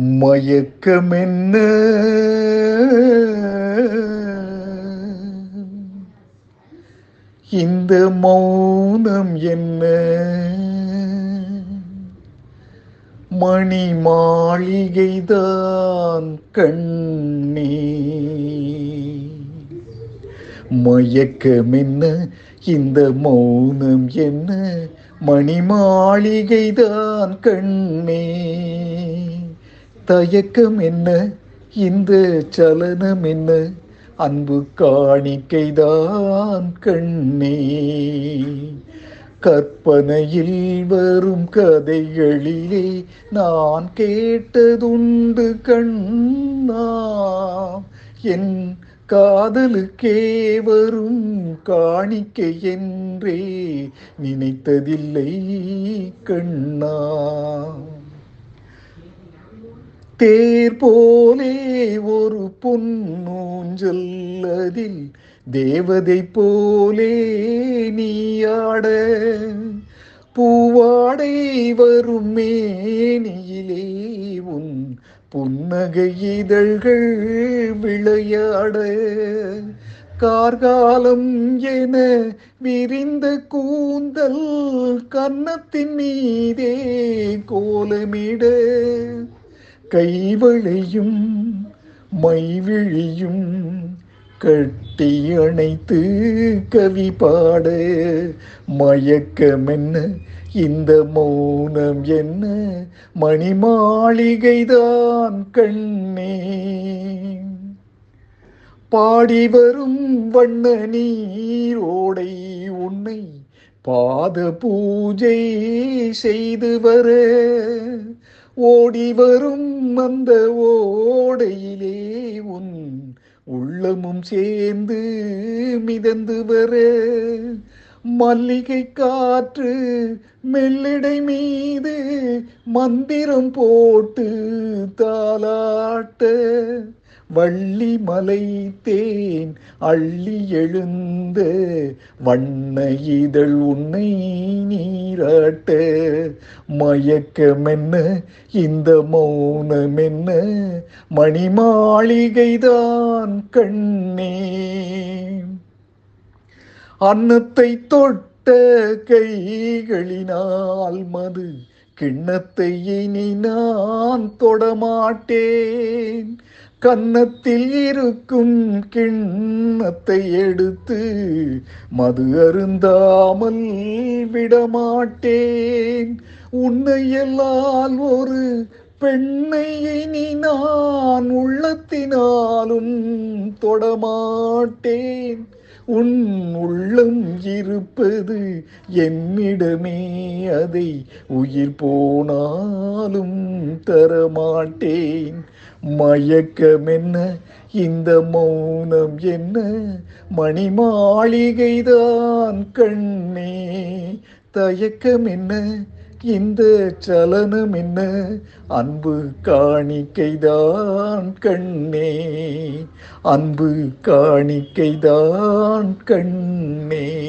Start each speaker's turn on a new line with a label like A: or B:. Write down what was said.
A: மயக்கமென்ன. இந்த மௌனம் என்ன? மணி மாளிகைதான் கண்ணே. மயக்கமென்ன இந்த மௌனம் என்ன? மணி மாளிகைதான் கண்ணே. தயக்கம் என்ன? இந்த சலனம் என்ன? அன்பு காணிக்கைதான் கண்ணே. கற்பனையில் வரும் கதைகளிலே நான் கேட்டதுண்டு கண்ணா. என் காதலுக்கே வரும் காணிக்கை என்றே நினைத்ததில்லை கண்ணா. தேர் போலே ஒரு பொன்னூஞ்சல் அதில் தேவதை போலே நீயாட பூவாடை வரும் மேனியிலே உன் புன்னகை இதழ்கள் விளையாட. கார்காலம் என விரிந்த கூந்தல் கன்னத்தின் மீதே கோலமிட. கைவளையும் மைவிழியும் கட்டி அணைத்து கவி பாட மயக்கமென்ன இந்த மௌனம் என்ன? மணிமாளிகைதான் கண்ணே. பாடி வரும் வண்ண நீரோடை உன்னை பாத பூஜை செய்து வர. ஓடி வரும் அந்த ஓடையிலே உன் உள்ளமும் சேர்ந்து மிதந்து வர. மல்லிகை காற்று மெல்லிடை மீது மந்திரம் போட்டு தாளாட்ட. வள்ளி மலை தேன் அள்ளி எழுந்த வண்ண இதழ் உன்னை நீராட்ட மயக்கமென்ன இந்த மௌனமென்ன மணிமாளிகைதான் கண்ணே. அன்னத்தை தொட்ட கைகளினால் மது கிண்ணத்தை இனி நான் தொடமாட்டேன் கன்னத்தில் இருக்கும் கிண்ணத்தை எடுத்து மது அருந்தாமல் விடமாட்டேன். உன்னையெல்லால் ஒரு பெண்ணை இனி நான் உள்ளத்தினாலும் தொடமாட்டேன். உன் உள்ளம் இருப்பது என்னிடமே அதை உயிர் போனாலும் தரமாட்டேன். மயக்கமென்ன? இந்த மௌனம் என்ன? மணி மாளிகைதான் கண்ணே. தயக்கம் என்ன இந்த சலனம் என்ன அன்பு காணிக்கைதான் கண்ணே. அன்பு காணிக்கைதான் கண்ணே.